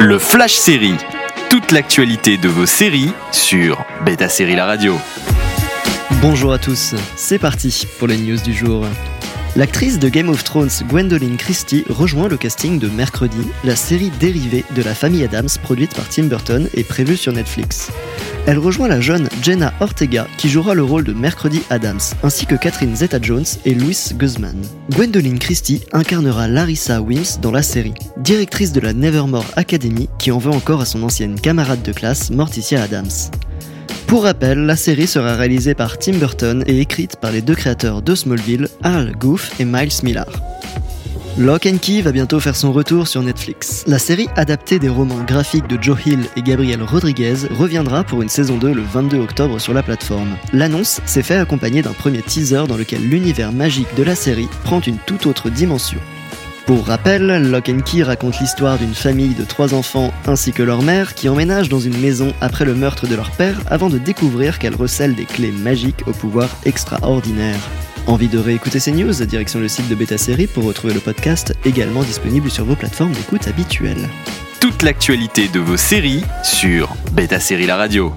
Le Flash Série. Toute l'actualité de vos séries sur Beta Série La Radio. Bonjour à tous, c'est parti pour les news du jour. L'actrice de Game of Thrones Gwendoline Christie rejoint le casting de Mercredi, la série dérivée de la famille Adams produite par Tim Burton et prévue sur Netflix. Elle rejoint la jeune Jenna Ortega qui jouera le rôle de Mercredi Adams, ainsi que Catherine Zeta-Jones et Louis Guzman. Gwendoline Christie incarnera Larissa Wims dans la série, directrice de la Nevermore Academy qui en veut encore à son ancienne camarade de classe Morticia Adams. Pour rappel, la série sera réalisée par Tim Burton et écrite par les deux créateurs de Smallville, Al Goof et Miles Millar. Lock and Key va bientôt faire son retour sur Netflix. La série adaptée des romans graphiques de Joe Hill et Gabriel Rodriguez reviendra pour une saison 2 le 22 octobre sur la plateforme. L'annonce s'est fait accompagner d'un premier teaser dans lequel l'univers magique de la série prend une toute autre dimension. Pour rappel, Lock and Key raconte l'histoire d'une famille de trois enfants ainsi que leur mère qui emménagent dans une maison après le meurtre de leur père avant de découvrir qu'elle recèle des clés magiques au pouvoir extraordinaire. Envie de réécouter ces news Direction le site de Beta Série pour retrouver le podcast également disponible sur vos plateformes d'écoute habituelles. Toute l'actualité de vos séries sur Beta Série La Radio.